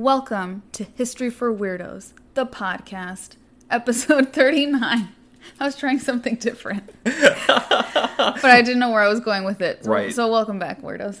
Welcome to History for Weirdos, the podcast, episode 39. I was trying something different, but I didn't know where I was going with it. So, Right. So, welcome back, Weirdos.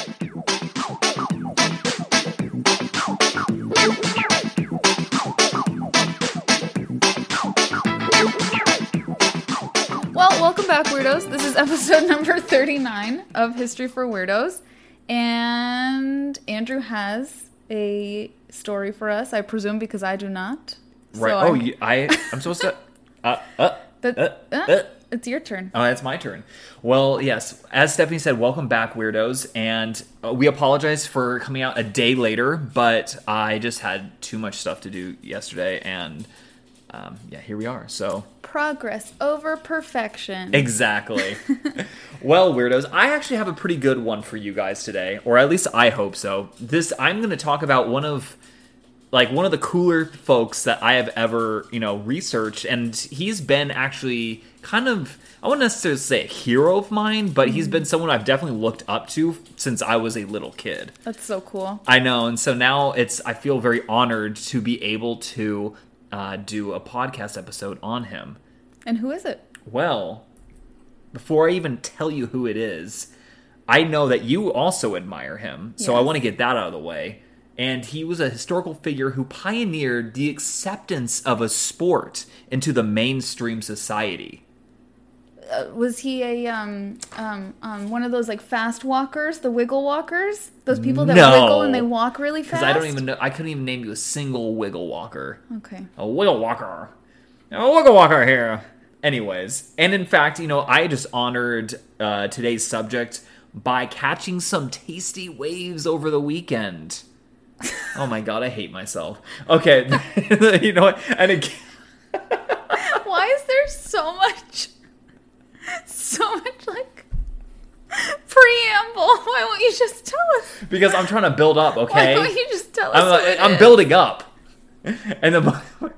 Welcome back, Weirdos. This is episode number 39 of History for Weirdos. And Andrew has a story for us, I presume, because I do not. So Right? I'm- oh, you, I I'm supposed to. Uh, uh, uh, uh, uh. it's your turn. Oh, that's my turn. Well, yes, as Stephanie said, welcome back, weirdos. And uh, we apologize for coming out a day later, but I just had too much stuff to do yesterday, and um, yeah, here we are. So Progress over perfection. Exactly. well, weirdos, I actually have a pretty good one for you guys today, or at least I hope so. This I'm going to talk about one of like one of the cooler folks that I have ever, you know, researched and he's been actually kind of I wouldn't necessarily say a hero of mine, but he's been someone I've definitely looked up to since I was a little kid. That's so cool. I know, and so now it's I feel very honored to be able to uh, do a podcast episode on him. And who is it? Well, before I even tell you who it is, I know that you also admire him, so I want to get that out of the way. And he was a historical figure who pioneered the acceptance of a sport into the mainstream society. Uh, was he a um um um one of those like fast walkers, the wiggle walkers? Those people that No. wiggle and they walk really fast. Because I don't even know, I couldn't even name you a single wiggle walker. Okay. A wiggle walker. A wiggle walker here. Anyways, and in fact, you know, I just honored uh, today's subject by catching some tasty waves over the weekend. Oh my god, I hate myself. Okay, you know what? And again, Why is there so much, so much like preamble? Why won't you just tell us? because I'm trying to build up, okay? Why won't you just tell us? I'm, uh, I'm building up. And the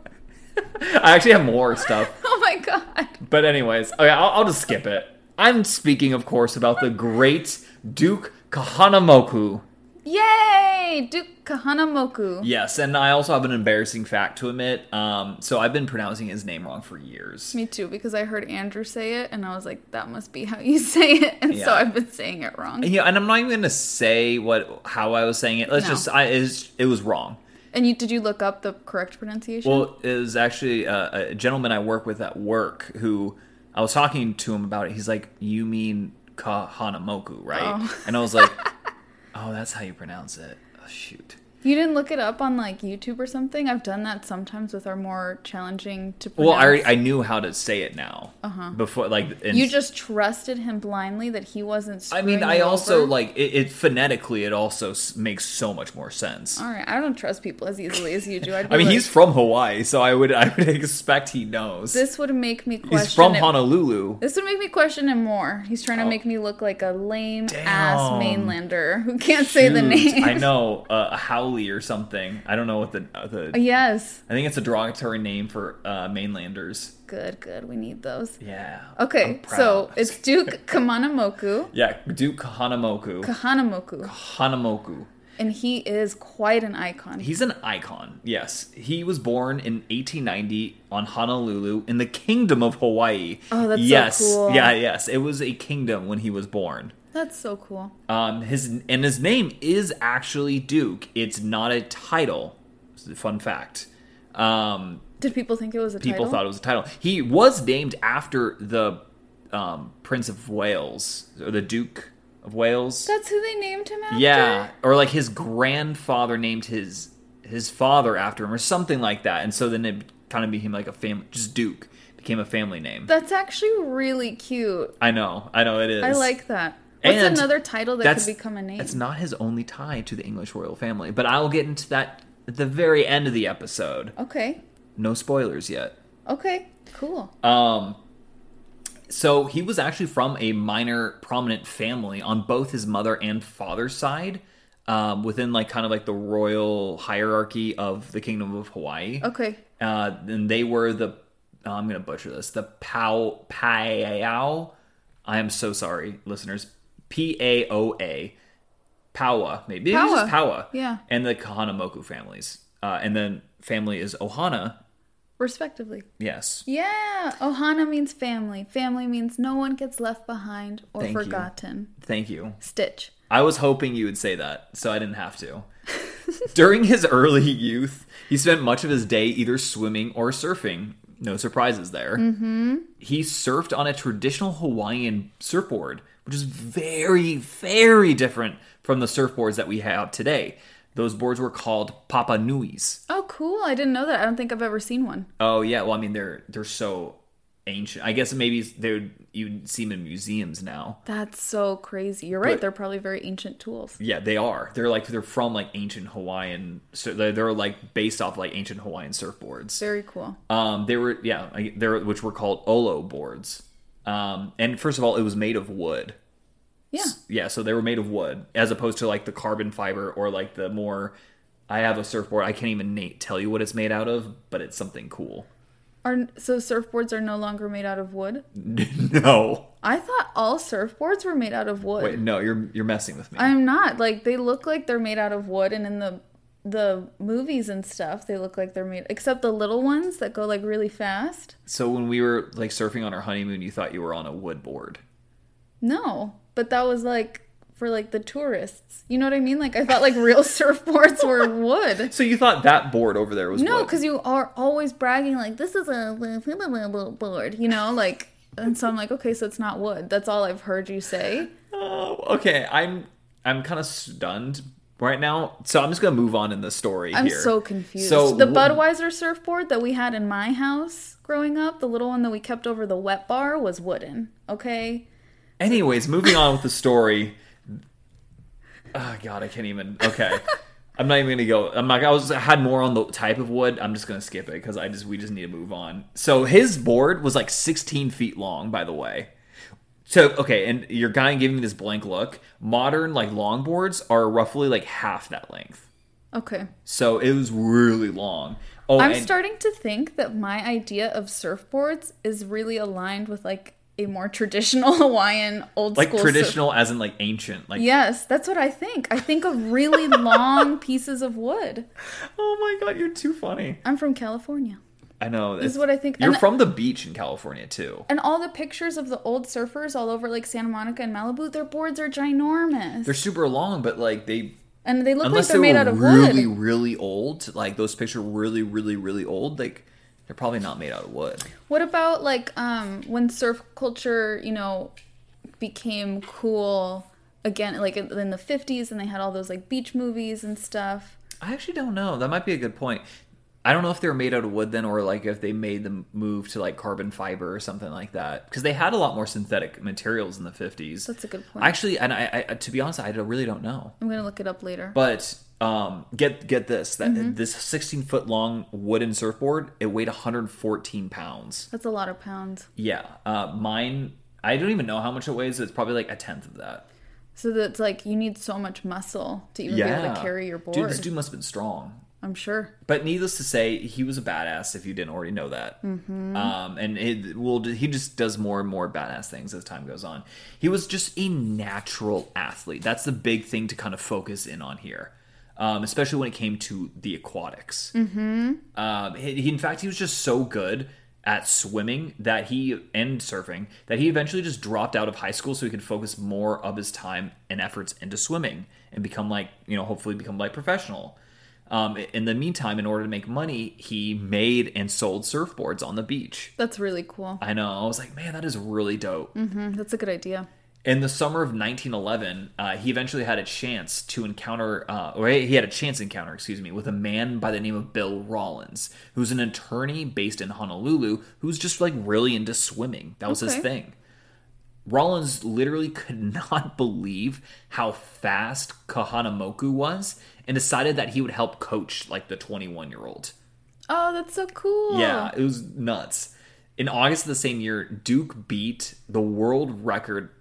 I actually have more stuff. Oh my god! But anyways, okay, I'll, I'll just skip it. I'm speaking, of course, about the great Duke Kahanamoku. Yay, Duke Kahanamoku. Yes, and I also have an embarrassing fact to admit. Um, so I've been pronouncing his name wrong for years. Me too, because I heard Andrew say it, and I was like, that must be how you say it, and so I've been saying it wrong. Yeah, and I'm not even gonna say what how I was saying it. Let's No. just I it was wrong. And you did you look up the correct pronunciation? Well, it was actually uh, a gentleman I work with at work who I was talking to him about it. He's like, "You mean Kahanamoku, right?" Oh. And I was like, "Oh, that's how you pronounce it." Oh, shoot. You didn't look it up on like YouTube or something. I've done that sometimes with our more challenging to pronounce. Well, I already, I knew how to say it now. Uh-huh. Before, like, you just trusted him blindly that he wasn't. I mean, I also over? like it, it phonetically. It also s- makes so much more sense. All right, I don't trust people as easily as you do. I mean, like, he's from Hawaii, so I would I would expect he knows. This would make me question. He's from it- Honolulu. This would make me question him more. He's trying to Oh. make me look like a lame ass mainlander who can't say the name. I know uh, a Or something. I don't know what the uh, the. yes. I think it's a derogatory name for uh, mainlanders. Good, good. We need those. Yeah. Okay, so it's Duke Kamanamoku, yeah, Duke Kahanamoku. Kahanamoku, Kahanamoku. and he is quite an icon. He's an icon. Yes, he was born in 1890 on Honolulu in the Kingdom of Hawaii. Oh, that's so cool. Yeah, yes, it was a kingdom when he was born. That's so cool. Um, his and his name is actually Duke. It's not a title. It's a fun fact. Um, Did people think it was a people title? People thought it was a title. He was named after the um, Prince of Wales or the Duke of Wales. That's who they named him after. Yeah, or like his grandfather named his his father after him, or something like that. And so then it kind of became like a family, just Duke became a family name. That's actually really cute. I know, I know it is. I like that. What's And another title that could become a name? It's not his only tie to the English royal family, but I'll get into that at the very end of the episode. Okay. No spoilers yet. Okay. Cool. Um, So he was actually from a minor prominent family on both his mother and father's side, um, within like kind of like the royal hierarchy of the Kingdom of Hawaii. Okay. Uh, and they were the oh, I'm gonna butcher this. The Pao Paiao. I am so sorry, listeners. P A O A. Paua, maybe Maybe it's just Paua. Yeah. And the Kahanamoku families. Uh, and then family is Ohana. Respectively. Yes. Yeah. Ohana means family. Family means no one gets left behind or Thank you. forgotten. Thank you. Stitch. I was hoping you would say that, so I didn't have to. During his early youth, he spent much of his day either swimming or surfing. No surprises there. Mm-hmm. He surfed on a traditional Hawaiian surfboard, which is very, very different from the surfboards that we have today. Those boards were called Papa Nuis. Oh, cool. I didn't know that. I don't think I've ever seen one. Oh yeah, well I mean they're they're so ancient. I guess maybe they would you'd see them in museums now. That's so crazy. You're right. But- They're probably very ancient tools. Yeah, they are. They're like they're from like ancient Hawaiian. So they're, they're like based off like ancient Hawaiian surfboards. Very cool. Um, they were yeah, they're which were called olo boards. Um, and first of all, it was made of wood. Yeah. Yeah, so they were made of wood as opposed to like the carbon fiber or like the more. I have a surfboard. I can't even na- tell you what it's made out of, but it's something cool. Are so surfboards are no longer made out of wood? no, I thought all surfboards were made out of wood. wait, no, you're you're messing with me. I'm not. Like they look like they're made out of wood and in the the movies and stuff, they look like they're made except the little ones that go like really fast. so when we were like surfing on our honeymoon, you thought you were on a wood board. No, but that was like for like the tourists. You know what I mean? Like I thought like real surfboards were wood. So you thought that board over there was wood. No, because you are always bragging like this is a board, you know, like. And so I'm like, okay, so it's not wood. That's all I've heard you say. Oh, okay. I'm I'm kind of stunned right now. So I'm just gonna move on in the story I'm here. so confused. So the wh- Budweiser surfboard that we had in my house growing up, the little one that we kept over the wet bar, was wooden. Okay. Anyways, moving on with the story. Oh God, I can't even. Okay, I'm not even gonna go. I'm like I was I had more on the type of wood. I'm just gonna skip it because I just we just need to move on. So his board was like 16 feet long, by the way. So okay, and your guy giving me this blank look. Modern like longboards are roughly like half that length. Okay. So it was really long. Oh, I'm and- starting to think that my idea of surfboards is really aligned with like a more traditional Hawaiian old like school traditional as in like ancient like Yes, that's what I think. I think of really long pieces of wood. oh my god you're too funny I'm from California. i know This is what I think. you're And- from the beach in california too And all the pictures of the old surfers all over like Santa Monica and Malibu, their boards are ginormous. they're super long but like they and they look like unless they're they made out of really wood. really old like those pictures are really really really old like they're probably not made out of wood What about like um when surf culture, you know, became cool again like in the 50s and they had all those like beach movies and stuff. i actually don't know that might be a good point i don't know if they were made out of wood then or like if they made the move to like carbon fiber or something like that because they had a lot more synthetic materials in the 50s That's a good point. actually and I, I to be honest i really don't know I'm going to look it up later. But um, get get this that Mm-hmm. this 16 foot long wooden surfboard it weighed 114 pounds. That's a lot of pounds. Yeah, uh, mine I don't even know how much it weighs. It's probably like a tenth of that. So that's like you need so much muscle to even be able to carry your board. Dude, this dude must have been strong. I'm sure. But needless to say, he was a badass. If you didn't already know that, mm-hmm. um, and it will he just does more and more badass things as time goes on. He was just a natural athlete. That's the big thing to kind of focus in on here, um, especially when it came to the aquatics. Mm-hmm. Um, he, he- in fact, he was just so good at swimming that he and surfing that he eventually just dropped out of high school so he could focus more of his time and efforts into swimming and become like you know hopefully become like professional. Um, in the meantime, in order to make money, he made and sold surfboards on the beach. That's really cool. I know. I was like, man, that is really dope. Mhm, That's a good idea. In the summer of 1911, uh, he eventually had a chance to encounter, uh, or he had a chance encounter, excuse me, with a man by the name of Bill Rawlins, who's an attorney based in Honolulu, who's just like really into swimming. That was his thing. Rawlins literally could not believe how fast Kahanamoku was and decided that he would help coach like the 21 year old. Oh, that's so cool. Yeah, it was nuts. in August of the same year, Duke beat the world record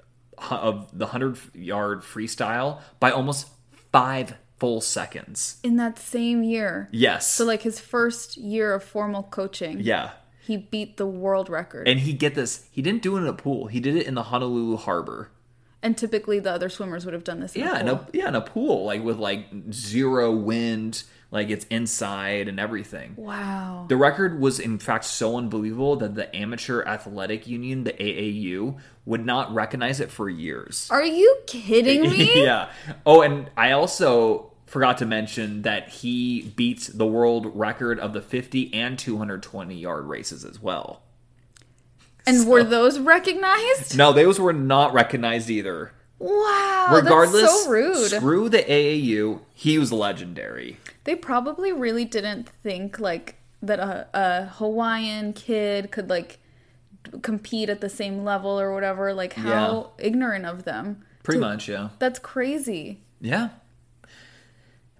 of the 100 yard freestyle by almost five full seconds. In that same year. Yes. So like his first year of formal coaching. yeah. He beat the world record. And he get this, he didn't do it in a pool. He did it in the Honolulu harbor. And typically the other swimmers would have done this in Yeah, a in a yeah, in a pool, like with like zero wind, like it's inside and everything. Wow. The record was in fact so unbelievable that the Amateur Athletic Union, the AAU, would not recognize it for years. Are you kidding me? yeah. Oh, and I also forgot to mention that he beats the world record of the 50 and 220 yard races as well. And were those recognized? No, those were not recognized either. Wow. Regardless, that's so rude. screw the AAU. He was legendary. They probably really didn't think like that a, a Hawaiian kid could like compete at the same level or whatever. Like how ignorant of them. Pretty much, yeah. That's crazy. Yeah.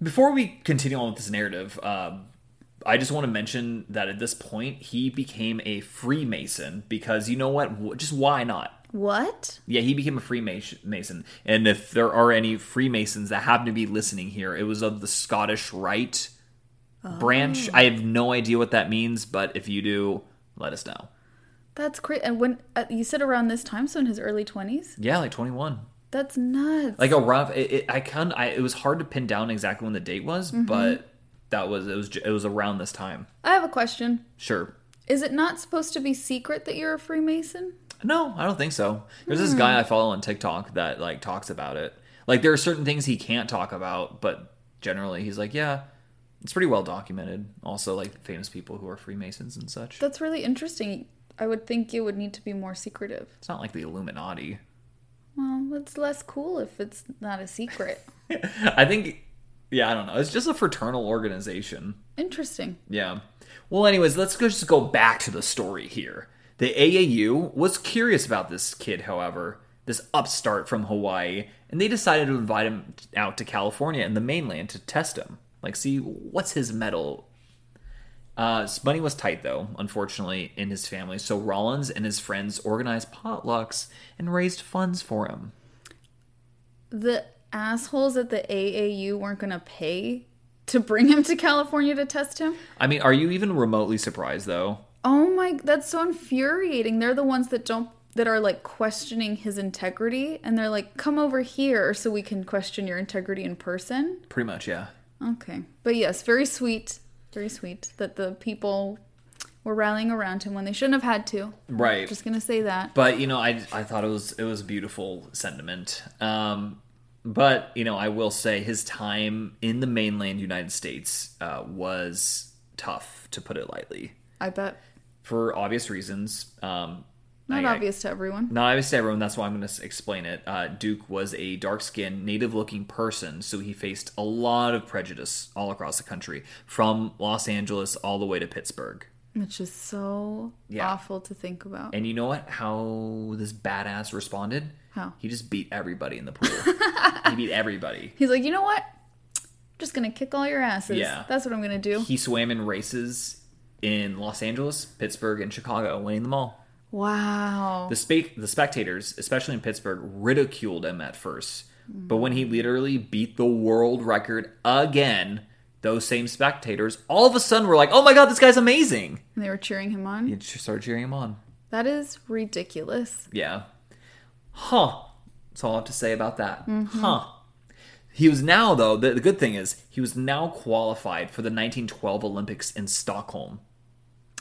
Before we continue on with this narrative, um, I just want to mention that at this point he became a Freemason because you know what? Just why not? What? Yeah, he became a Freemason. And if there are any Freemasons that happen to be listening here, it was of the Scottish Rite branch. I have no idea what that means, but if you do, let us know. That's crazy. And when uh, you said around this time, so in his early twenties, Yeah, like 21. that's nuts. Like a rough. It, it, I can. I. It was hard to pin down exactly when the date was, but that was it was it was around this time. I have a question. Sure. Is it not supposed to be secret that you're a Freemason? No, I don't think so. There's this guy hmm. I follow on TikTok that like talks about it. Like there are certain things he can't talk about, but generally he's like, yeah, it's pretty well documented. Also, like famous people who are Freemasons and such. That's really interesting. I would think it would need to be more secretive. It's not like the Illuminati. Well, it's less cool if it's not a secret. I think, yeah, I don't know. It's just a fraternal organization. Interesting. Yeah. Well, anyways, let's go just go back to the story here. The AAU was curious about this kid, however, this upstart from Hawaii, and they decided to invite him out to California and the mainland to test him. Like, see what's his mettle. Uh, his money was tight though, unfortunately, in his family. So Rawlins and his friends organized potlucks and raised funds for him. The assholes at the AAU weren't going to pay to bring him to California to test him. I mean, are you even remotely surprised though? Oh my, that's so infuriating. They're the ones that don't that are like questioning his integrity and they're like come over here so we can question your integrity in person. Pretty much, yeah. Okay. But yes, very sweet. Very sweet that the people were rallying around him when they shouldn't have had to. Right. Just going to say that. but you know i i thought it was it was a beautiful sentiment um but you know i will say his time in the mainland united states uh, was tough to put it lightly I bet. For obvious reasons um Not I- obvious to everyone. not obvious to everyone that's why i'm going to explain it uh, duke was a dark-skinned native-looking person so he faced a lot of prejudice all across the country from los angeles all the way to pittsburgh Which is so Yeah. awful to think about. And you know what? How this badass responded? How? He just beat everybody in the pool. he beat everybody. He's like, you know what? I'm just gonna kick all your asses. Yeah. That's what I'm gonna do. He swam in races in Los Angeles, Pittsburgh, and Chicago, winning them all. Wow. The spe- the spectators, especially in Pittsburgh, ridiculed him at first. But when he literally beat the world record again, those same spectators all of a sudden were like, "Oh my god, this guy's amazing!" And they were cheering him on. You just started cheering him on. That is ridiculous. Yeah. Huh. That's all I have to say about that. Mm-hmm. Huh. He was now, though, the, the good thing is, he was now qualified for the 1912 Olympics in Stockholm.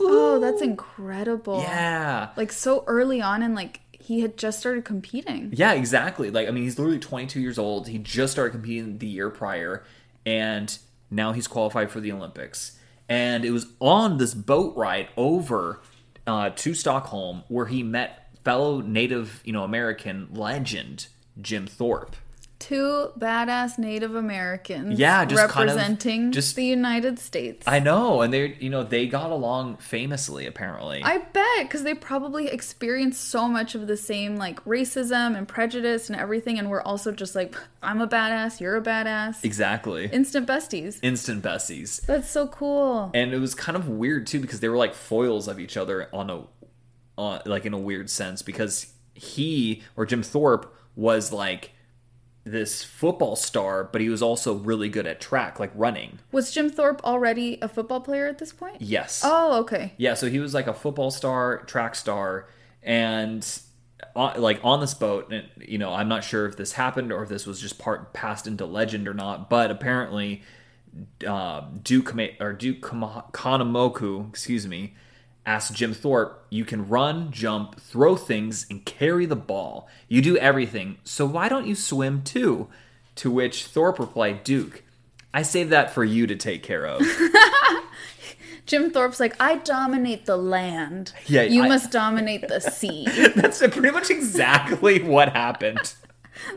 Oh, that's incredible. Yeah. Like so early on and like he had just started competing. Yeah, exactly. Like, I mean, he's literally 22 years old. He just started competing the year prior, and now he's qualified for the Olympics. And it was on this boat ride over uh, to Stockholm where he met fellow Native, you know, American legend Jim Thorpe. Two badass Native Americans. Yeah, just kind of- representing just- the United States. I know, and they, you know, they got along famously. Apparently, I bet because they probably experienced so much of the same like racism and prejudice and everything, and we're also just like, I'm a badass, you're a badass, exactly instant besties. instant besties, That's so cool. and it was kind of weird too because they were like foils of each other on a uh, like in a weird sense because he or Jim Thorpe was like this football star, but he was also really good at track, like running. Was Jim Thorpe already a football player at this point? Yes. Oh, okay. Yeah, so he was like a football star, track star, and on, like on this boat. And, you know, I'm not sure if this happened or if this was just part passed into legend or not, but apparently, uh, Duke or Duke Kanamoku, excuse me, asked Jim Thorpe, "You can run, jump, throw things, and carry the ball. You do everything. So why don't you swim too?" To which Thorpe replied, "Duke." I save that for you to take care of. Jim Thorpe's like, I dominate the land. Yeah, You I- must dominate the sea. That's pretty much exactly what happened.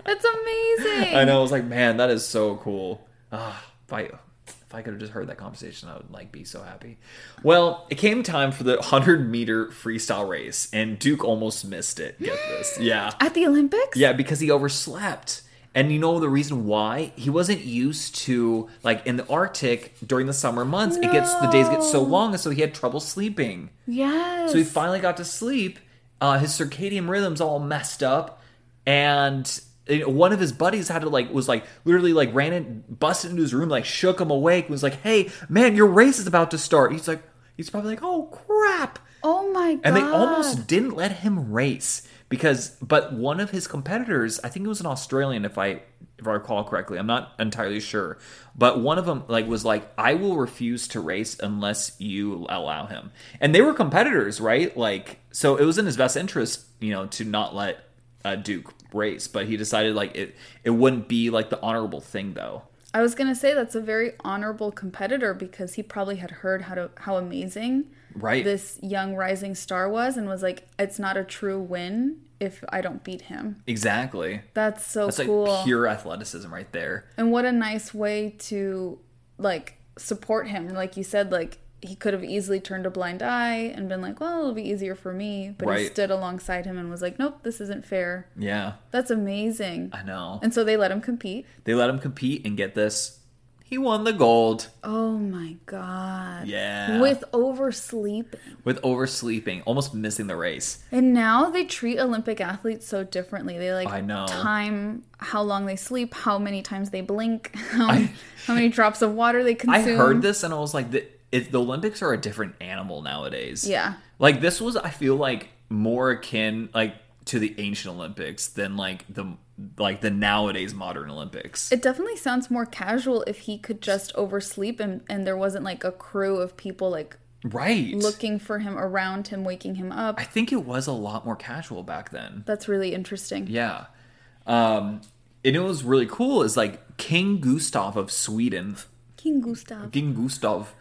That's amazing. I know. I was like, man, that is so cool. Ah, if I could have just heard that conversation, I would like be so happy. Well, it came time for the hundred meter freestyle race, and Duke almost missed it. Get this, yeah, At the Olympics? yeah, because he overslept. And you know the reason why? He wasn't used to like in the Arctic during the summer months. It gets the days get so long, and so he had trouble sleeping. Yes. So he finally got to sleep. Uh, his circadian rhythm's all messed up, and one of his buddies had to like was like literally like ran in, busted into his room, like shook him awake, was like, "Hey, man, your race is about to start." He's like, he's probably like, "Oh crap!" oh my god. And they almost didn't let him race because, but one of his competitors, I think it was an Australian, if I if I recall correctly, I'm not entirely sure, but one of them like was like, "I will refuse to race unless you allow him." And they were competitors, right? Like, so it was in his best interest, you know, to not let uh, Duke race, but he decided like it it wouldn't be like the honorable thing though. I was gonna say that's a very honorable competitor because he probably had heard how to how amazing Right. this young rising star was and was like, it's not a true win if I don't beat him. exactly. That's so That's cool. like pure athleticism right there. And what a nice way to like support him. Like you said, like he could have easily turned a blind eye and been like, "Well, it'll be easier for me," but he stood alongside him and was like, "Nope, this isn't fair." Yeah, That's amazing. I know. And so they let him compete. They let him compete and get this. He won the gold. Oh my god. Yeah. With oversleeping. with oversleeping, almost missing the race. And now they treat Olympic athletes so differently. They like I know. time how long they sleep, how many times they blink, how, how many drops of water they consume. I heard this and I was like, it, the Olympics are a different animal nowadays. Yeah. Like this was, I feel like more akin like to the ancient Olympics than like the like the nowadays modern Olympics. It definitely sounds more casual if he could just oversleep and, and there wasn't like a crew of people like right. looking for him around him, waking him up. I think it was a lot more casual back then. That's really interesting. Yeah. Um, and it was really cool is like King Gustav of Sweden King Gustav. King Gustav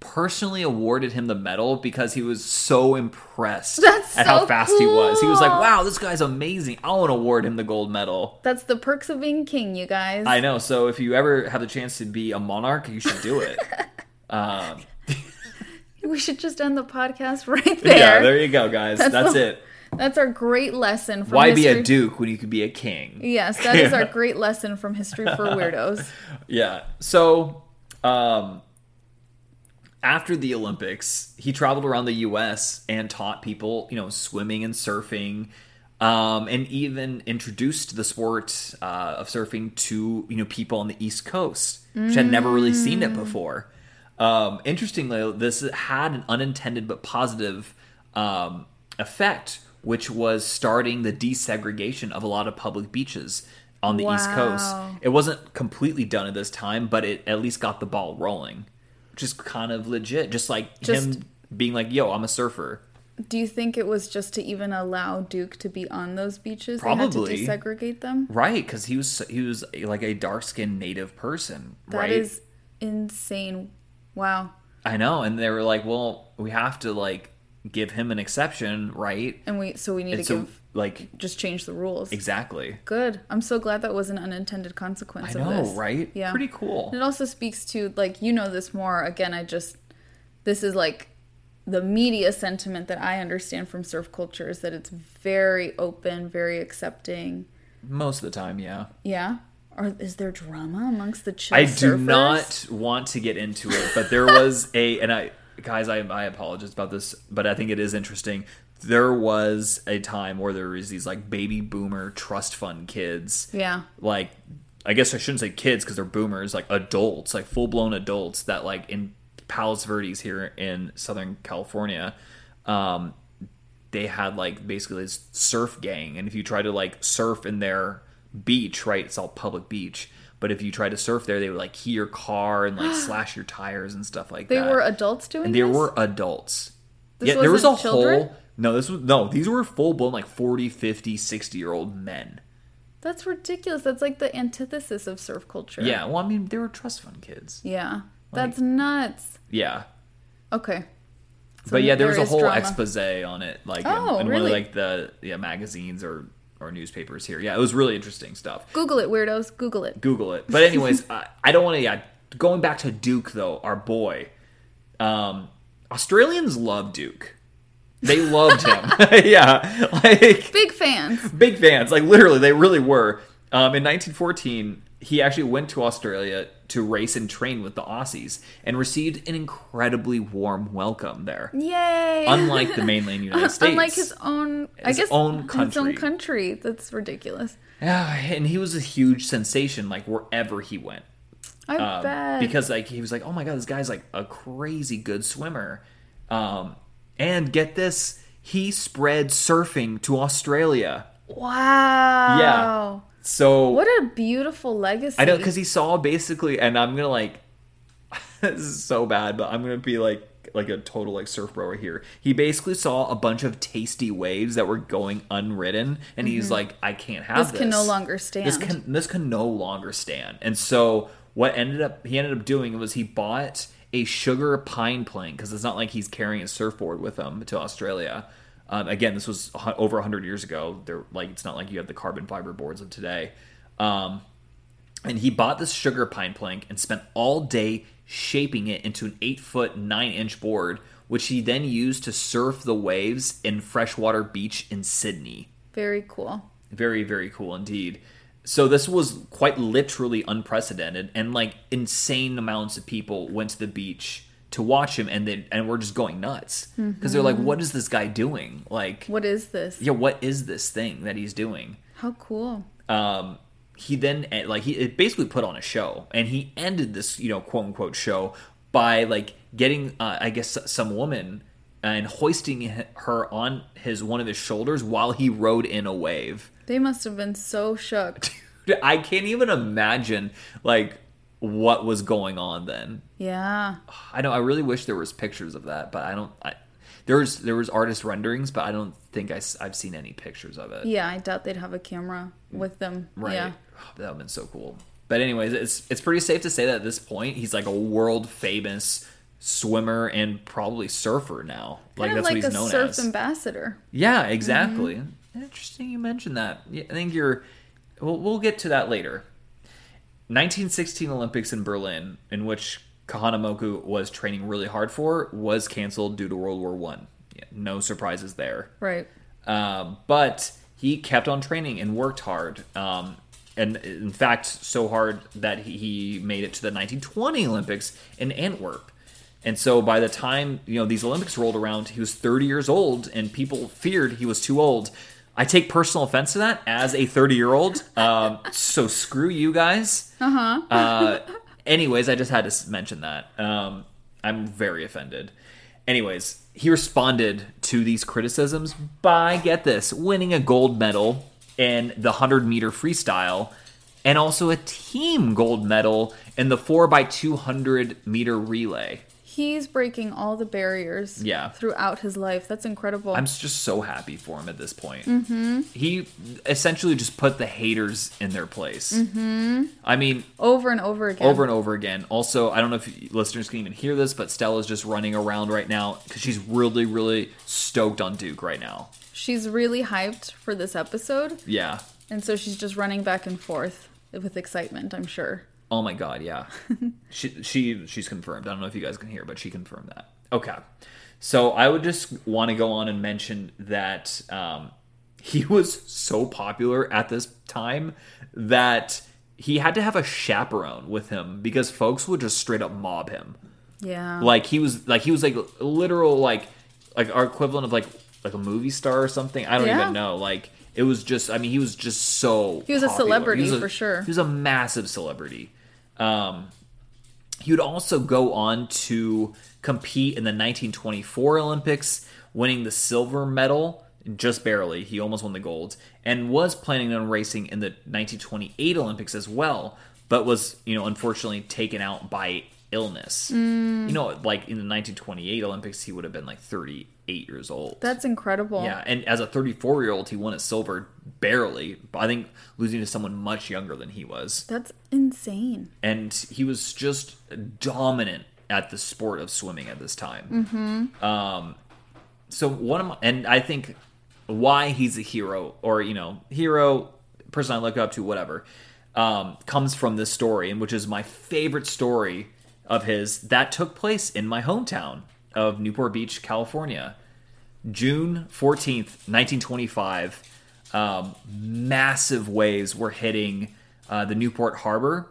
personally awarded him the medal because he was so impressed That's at how so fast he was. He was like, "Wow, this guy's amazing! I want to award him the gold medal." That's the perks of being king, you guys. I know. So if you ever have the chance to be a monarch, you should do it. um, we should just end the podcast right there. yeah, there you go, guys. That's, That's the- it. That's our great lesson from Why be a duke when you could be a king? Yes, that is our great lesson from History for Weirdos. Yeah. So, um, after the Olympics, he traveled around the U.S. and taught people, you know, swimming and surfing, um, and even introduced the sport uh, of surfing to you know people on the East Coast, which had never really seen it before. Um, interestingly, this had an unintended but positive um, effect, which was starting the desegregation of a lot of public beaches on the East Coast. It wasn't completely done at this time, but it at least got the ball rolling, is kind of legit. Just like Just- him being like, "Yo, I'm a surfer." Do you think it was just to even allow Duke to be on those beaches? Probably. They had to desegregate them? Right, because he was he was like a dark skinned native person, That is right? insane. Wow. I know, and they were like, "Well, we have to like give him an exception, right?" And we so we need And to so, give like, just change the rules. exactly. Good. I'm so glad that was an unintended consequence I of this. right? Yeah. Pretty cool. It also speaks to like you know this more. Again, I just this is like the media sentiment that I understand from surf culture is that it's very open, very accepting. Most of the time, yeah. Yeah. Or is there drama amongst the chill I do not want to get into it, but there was a, and I, guys, I, I apologize about this, but I think it is interesting. there was a time where there was these like baby boomer trust fund kids Yeah. like I guess I shouldn't say kids because they're boomers, like adults, like full blown adults that like in Palos Verdes here in Southern California, um, they had like basically this surf gang, and if you try to like surf in their beach, right, it's all public beach. But if you try to surf there, they would like key your car and like slash your tires and stuff like They that. They were adults doing and there this? were adults. This yeah, there was a children? whole no. This was no. These were full blown like 40, 50, 60 year old men. That's ridiculous. That's like the antithesis of surf culture. Yeah, well, I mean, they were trust fund kids. Yeah. That's nuts. Yeah. Okay. So but yeah, there was a whole drama. expose on it, like Oh, in one really? of like the yeah magazines or or newspapers here. Yeah, it was really interesting stuff. Google it, weirdos. Google it. Google it. But anyways, I, I don't want to. Yeah, going back to Duke though, our boy. Um, Australians love Duke. They loved him. yeah, like Big fans. big fans. Like literally, they really were. Um, in 1914, he actually went to Australia to race and train with the Aussies and received an incredibly warm welcome there. Yay. Unlike the mainland United States. Unlike his own, I guess, own country. His own country. That's ridiculous. Yeah, and he was a huge sensation, like wherever he went. I Um, bet. because like he was like, oh my god, this guy's like a crazy good swimmer. Um, and get this, he spread surfing to Australia. wow. So What a beautiful legacy. I know because he saw basically, and I'm gonna like, this is so bad, but I'm gonna be like like a total like surf bro here. He basically saw a bunch of tasty waves that were going unridden, and he's like, I can't have Mm-hmm. this this. can no longer stand. This can this can no longer stand. And so what ended up he ended up doing was he bought a sugar pine plank because it's not like he's carrying a surfboard with him to Australia. Um, again, this was over 100 years ago. They're like it's not like you have the carbon fiber boards of today. Um, and he bought this sugar pine plank and spent all day shaping it into an eight foot nine inch board, which he then used to surf the waves in freshwater beach in Sydney. Very cool. Very, very cool indeed. So this was quite literally unprecedented, and like insane amounts of people went to the beach to watch him, and then and we're just going nuts because they're like, "What is this guy doing? Like, What is this? yeah, what is this thing that he's doing?" How cool. um, he then eh, like he it basically put on a show, and he ended this you know quote unquote show by like getting uh, I guess some woman and hoisting her on his one of his shoulders while he rode in a wave. They must have been so shook. Dude, I can't even imagine like what was going on then. Yeah. I know I really wish there was pictures of that, but I don't. I, there was there was artist renderings, but I don't think I, have seen any pictures of it. Yeah, I doubt they'd have a camera with them. Right. Yeah. That would have been so cool. But anyways, it's it's pretty safe to say that at this point he's like a world famous swimmer and probably surfer now. Like kind of that's like what he's known surf as. ambassador. yeah, exactly. Mm-hmm. Interesting you mentioned that. Yeah, I think you're we'll, we'll get to that later. 1916 Olympics in Berlin, in which Kahanamoku was training really hard for, was canceled due to World War One. Yeah, no surprises there. Right. Um, but he kept on training and worked hard. Um, and in fact, so hard that he, he made it to the 1920 Olympics in Antwerp. And so by the time you know these Olympics rolled around, he was 30 years old, and people feared he was too old. I take personal offense to that as a 30 year old. Um, so screw you guys. Uh-huh. Uh, anyways, I just had to mention that. Um, I'm very offended. Anyways, he responded to these criticisms by, get this, winning a gold medal in the 100 meter freestyle and also a team gold medal in the 4x200 meter relay. He's breaking all the barriers Yeah. throughout his life. That's incredible. I'm just so happy for him at this point. Mm-hmm. He essentially just put the haters in their place. Mm-hmm. I mean, over and over again. over and over again. Also, I don't know if listeners can even hear this, but Stella's just running around right now because she's really, really stoked on Duke right now. She's really hyped for this episode, Yeah. and so she's just running back and forth with excitement, I'm sure. Oh my god, yeah. she she she's confirmed. I don't know if you guys can hear, but she confirmed that. Okay. So I would just want to go on and mention that um, he was so popular at this time that he had to have a chaperone with him because folks would just straight up mob him. Yeah. like he was like he was like literal like like our equivalent of like like a movie star or something. I don't Yeah. even know. Like it was just. I mean, he was just so. He was a celebrity, was a- for sure. He was a massive celebrity. Um, he would also go on to compete in the 1924 Olympics, winning the silver medal just barely. He almost won the gold, and was planning on racing in the 1928 Olympics as well, but was you know unfortunately taken out by illness. Mm. You know, like in the 1928 Olympics, he would have been like 38 years old. That's incredible. Yeah, and as a 34 year old, he won a silver barely. I think losing to someone much younger than he was That's insane. and he was just dominant at the sport of swimming at this time. Mm-hmm. Um, so one of my, and I think why he's a hero, or you know, hero person I look up to, whatever, um, comes from this story, and which is my favorite story of his that took place in my hometown of Newport Beach, California. June 14th, 1925, um, massive waves were hitting uh, the Newport Harbor,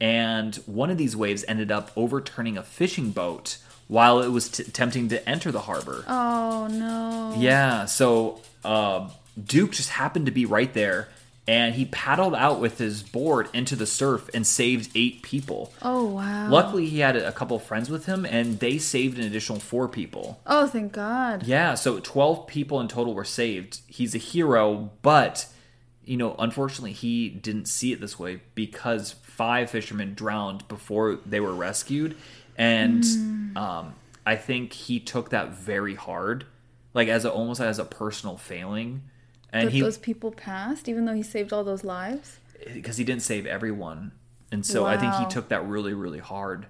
and one of these waves ended up overturning a fishing boat while it was t- attempting to enter the harbor. Oh no. Yeah, so uh, Duke just happened to be right there, and he paddled out with his board into the surf and saved eight people. Oh wow. Luckily, he had a couple friends with him, and they saved an additional four people. Oh thank God. Yeah, so 12 people in total were saved. He's a hero, but, you know, unfortunately, he didn't see it this way because five fishermen drowned before they were rescued. And um, I think he took that very hard, like as a, almost as a personal failing. And That he, those people passed, even though he saved all those lives. because he didn't save everyone, and so I think he took that really, really hard.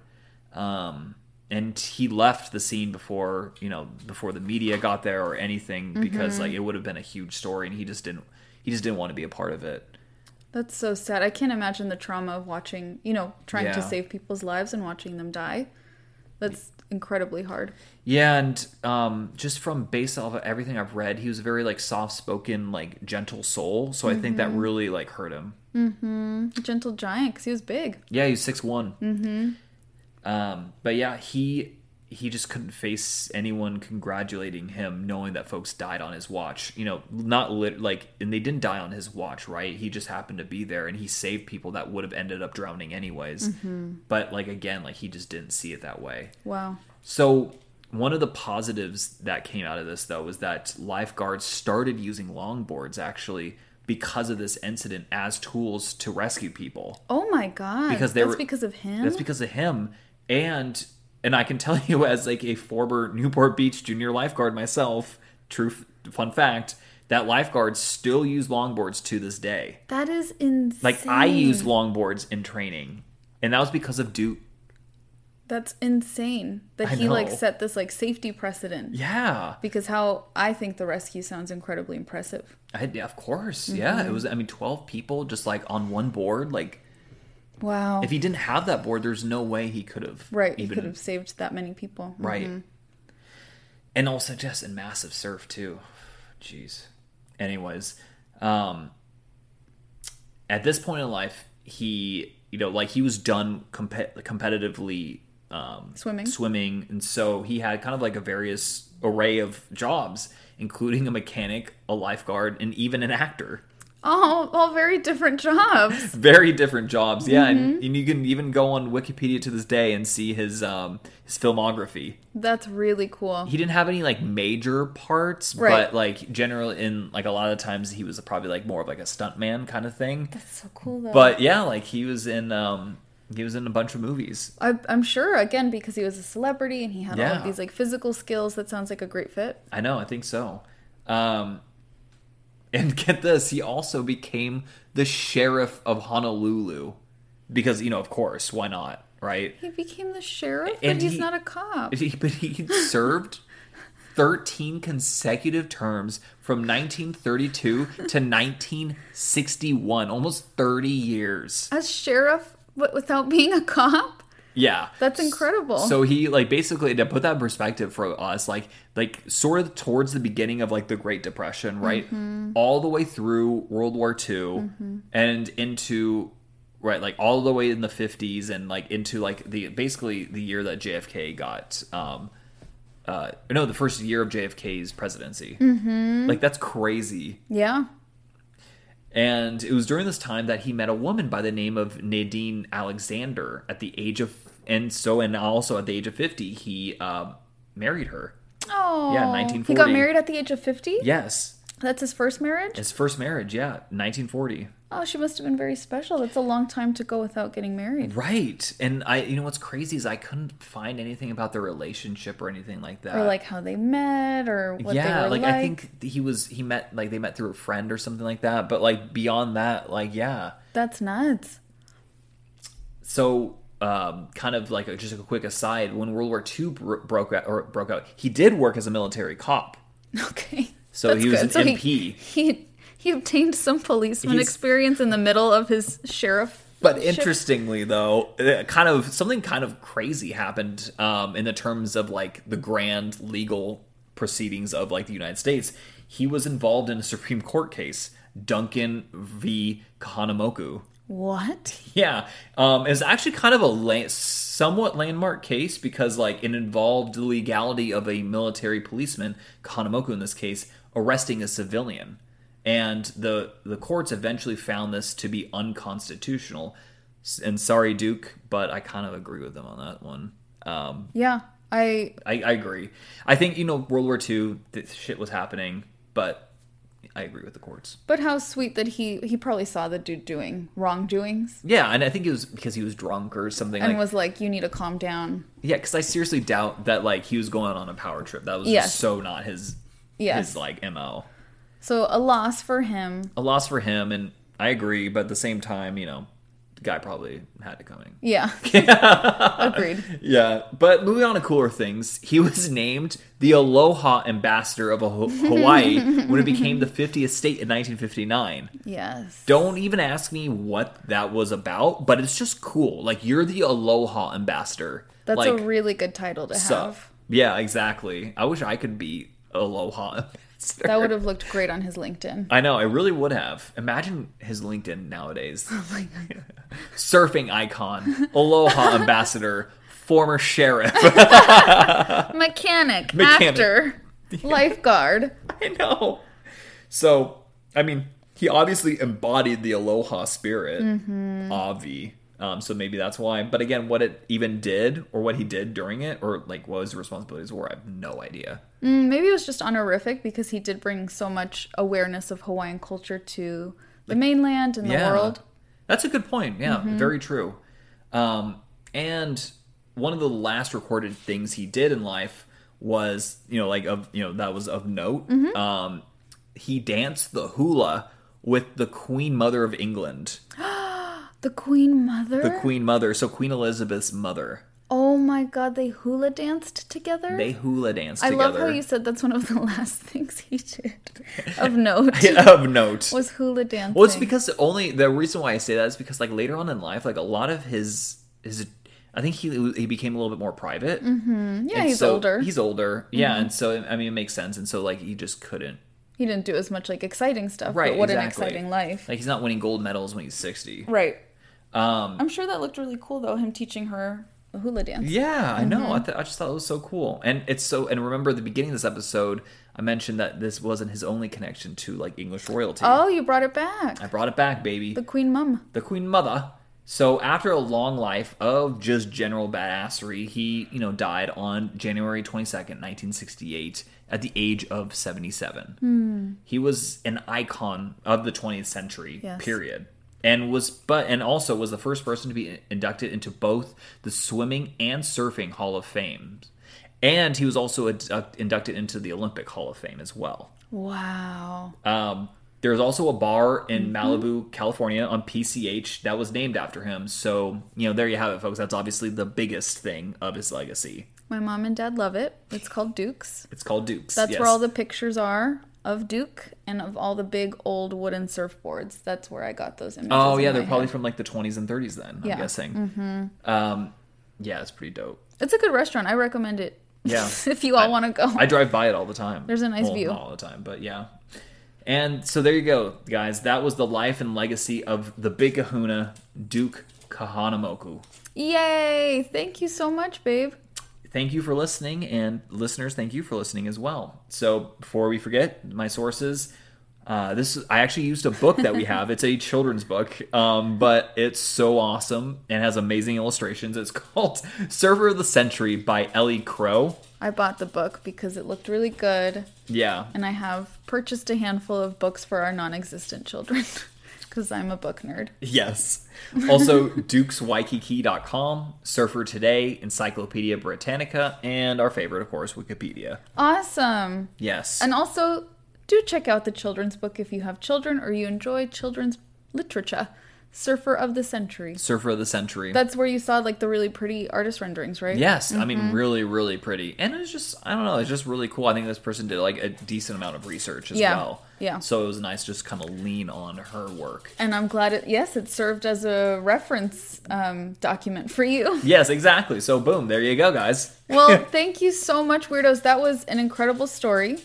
Um, and he left the scene before you know before the media got there or anything because Mm-hmm. like it would have been a huge story, and he just didn't he just didn't want to be a part of it. That's so sad. I can't imagine the trauma of watching, you know, trying to save people's lives and watching them die. That's incredibly hard. Yeah, and um, just from based off of everything I've read, he was a very like soft spoken, like gentle soul. So I think Mm-hmm. that really like hurt him. A gentle giant, because he was big. Yeah, he's six one. Mm-hmm. Um, but yeah, he he just couldn't face anyone congratulating him, knowing that folks died on his watch. You know, not lit like, and they didn't die on his watch, right? He just happened to be there, and he saved people that would have ended up drowning anyways. Mm-hmm. But like again, like he just didn't see it that way. Wow. So one of the positives that came out of this though was that lifeguards started using longboards actually because of this incident as tools to rescue people. Oh my God. Because they That's were- because of him? That's because of him. And and I can tell you as like a former Newport Beach junior lifeguard myself, true f- fun fact, that lifeguards still use longboards to this day. that is insane. Like I use longboards in training. And that was because of Duke. That's insane that I he like set this like safety precedent. Yeah. Because how I think the rescue sounds incredibly impressive. I, yeah, of course. Yeah, Mm-hmm. it was I mean 12 people just like on one board like Wow. if he didn't have that board there's no way he could have right. He could have saved that many people. Right. Mhm. And also just in massive surf too. Jeez. Anyways, um at this point in life, he you know, like he was done compet- competitively um Swimming. swimming and so he had kind of like a various array of jobs including a mechanic, a lifeguard, and even an actor. Oh, all very different jobs. Very different jobs, yeah, Mm-hmm. and, and you can even go on Wikipedia to this day and see his um, his filmography. That's really cool. he didn't have any like major parts, Right. but like generally in like a lot of times he was probably like more of like a stuntman kind of thing. That's so cool though. But yeah, like he was in um he was in a bunch of movies. I, I'm sure again because he was a celebrity and he had all of these like physical skills. That sounds like a great fit. I know, I think so. Um and get this, he also became the sheriff of Honolulu because you know, of course, why not, right? He became the sheriff, And but he's he- not a cop. He- but he served 13 consecutive terms from 1932 to 1961, almost 30 years. As sheriff, but without being a cop. Yeah. That's incredible. So he like basically to put that in perspective for us, like like sort of towards the beginning of like the Great Depression, right? Mm-hmm. All the way through World War II and into right like all the way in the 50s and like into like the basically the year that JFK got um uh, no, the first year of JFK's presidency. Mm-hmm. Like that's crazy. Yeah. And it was during this time that he met a woman by the name of Nadine Alexander at the age of, and so, and also at the age of 50, he uh, married her. Oh. Yeah, 1940. He got married at the age of 50? Yes. That's his first marriage? His first marriage, yeah, 1940. Oh, she must have been very special. That's a long time to go without getting married. Right. And I, you know, what's crazy is I couldn't find anything about their relationship or anything like that. Or like how they met or what yeah, they were like, like. I think he was, he met, like they met through a friend or something like that. But like beyond that, like, yeah. That's nuts. so um, kind of like a, just a quick aside when world war ii bro- broke out or broke out he did work as a military cop Okay. So That's he was good. an So MP. He, he he obtained some policeman He's- experience in the middle of his sheriff. but interestingly though uh, kind of something kind of crazy happened um, in the terms of like the grand legal proceedings of like the united states he was involved in a supreme court case duncan v kahanamoku What? Yeah, um, it's actually kind of a la- somewhat landmark case because like it involved the legality of a military policeman, Kahanamoku in this case, arresting a civilian, and the the courts eventually found this to be unconstitutional. And sorry, Duke, but I kind of agree with them on that one. Um, Yeah. I I, I agree. I think you know World War II, this shit was happening, but I agree with the courts. but how sweet that he he probably saw the dude doing wrongdoings Yeah, and I think it was because he was drunk or something. and like, was like, "You need to calm down." Yeah, because I seriously doubt that like he was going on a power trip. That was Yes. just so not his Yes. his like mo. So a loss for him. A loss for him, and I agree. But at the same time, you know, the guy probably had it coming. Yeah. Agreed. Yeah, but moving on to cooler things, he was named the Aloha Ambassador of Hawaii when it became the 50th state in 1959. Yes. Don't even ask me what that was about, but it's just cool. Like you're the Aloha Ambassador. That's like, a really good title to so- have. Yeah, exactly. I wish I could be Aloha That would have looked great on his LinkedIn. I know, it really would have. Imagine his LinkedIn nowadays. Oh my god. Surfing icon, Aloha Ambassador, former sheriff. Mechanic, Mechanic. actor, lifeguard. I know. So, I mean, he obviously embodied the Aloha spirit, Mm-hmm. Avi. Um, so maybe that's why. But again, what it even did, or what he did during it, or like what his responsibilities were, I have no idea. Mm, Maybe it was just honorific because he did bring so much awareness of Hawaiian culture to the mainland and the world. Mm-hmm. That's a good point. Yeah, very true. Um, and one of the last recorded things he did in life was, you know, like of you know that was of note. Mm-hmm. Um, he danced the hula with the Queen Mother of England, The Queen Mother. the Queen Mother, so Queen Elizabeth's mother. Oh my God! They hula danced together. They hula danced I together. love how you said that's one of the last things he did of note of note. was hula dancing. Well, it's because the only the reason why I say that is because like later on in life, like a lot of his his, I think he he became a little bit more private. Mm-hmm. yeah, he's older. Mm-hmm. He's older, yeah, and so I mean it makes sense, and so like he just couldn't. he didn't do as much like exciting stuff. Right, But what an exciting life. Like he's not winning gold medals when he's sixty. Right. Um, I'm sure that looked really cool though. Him teaching her hula dance. yeah, I know. Mm-hmm. I, th- I just thought it was so cool, and it's so. And remember, at the beginning of this episode, I mentioned that this wasn't his only connection to like English royalty. Oh, you brought it back. I brought it back, baby. The Queen Mum. the Queen Mother. So after a long life of just general badassery, he, you know, died on January 22nd, 1968 at the age of 77. He was an icon of the 20th century, Yes. period. And was but and also was the first person to be inducted into both the swimming and surfing Hall of Fame. And he was also induct- inducted into the Olympic Hall of Fame as well. Wow. Um, there's also a bar in Malibu, California, on PCH that was named after him. So you know, there you have it, folks. That's obviously the biggest thing of his legacy. My mom and dad love it. It's called Duke's. It's called Duke's. That's yes. where all the pictures are of Duke and of all the big old wooden surfboards. That's where I got those images. Oh yeah, they're probably head. from like the 20s and 30s. Then I'm guessing. Mm-hmm. Um, yeah, it's pretty dope. It's a good restaurant. I recommend it. Yeah. if you all want to go. I drive by it all the time. There's a nice Well, view. All the time, but yeah. And so there you go, guys. That was the life and legacy of the Big Kahuna, Duke Kahanamoku. Yay! Thank you so much, babe. Thank you for listening, and listeners, thank you for listening as well. So before we forget, my sources. Uh, this I actually used a book that we have. It's a children's book, um, but it's so awesome and has amazing illustrations. It's called Surfer of the Century" by Ellie Crowe. I bought the book because it looked really good, Yeah, and I have purchased a handful of books for our non-existent children because I'm a book nerd. Yes. Also, dukeswaikiki.com, Surfer Today, Encyclopedia Britannica, and our favorite, of course, Wikipedia. Awesome. Yes. And also, do check out the children's book if you have children or you enjoy children's literature. Surfer of the Century. Surfer of the Century. That's where you saw like the really pretty artist renderings, right? yes, I mean, mm-hmm. really, really pretty. And it's just, I don't know, it's just really cool. I think this person did like a decent amount of research as Yeah. well. Yeah. So it was nice just kind of lean on her work. And I'm glad it, yes, it served as a reference um, document for you. Yes, exactly. So, boom, there you go, guys. Well, thank you so much, Weirdos. That was an incredible story.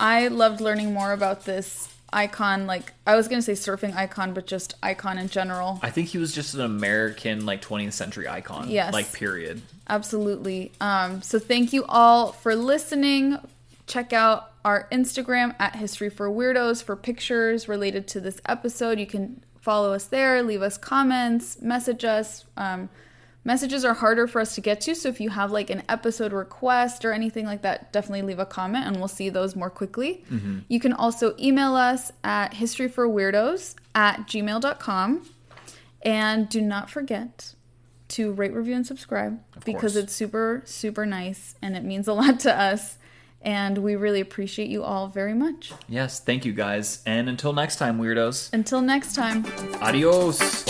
I loved learning more about this icon. Like, I was going to say surfing icon, but just icon in general. I think he was just an American, like, 20th century icon. Yes. Like, period. Absolutely. Um, so thank you all for listening. Check out our Instagram at History for Weirdos for pictures related to this episode. You can follow us there, leave us comments, message us. Um, messages are harder for us to get to, so if you have like an episode request or anything like that, definitely leave a comment and we'll see those more quickly. You can also email us at historyforweirdos at gmail.com. And do not forget to rate, review, and subscribe because course. it's super, super nice and it means a lot to us. And we really appreciate you all very much. Yes, thank you, guys. And until next time, weirdos. Until next time. Adios.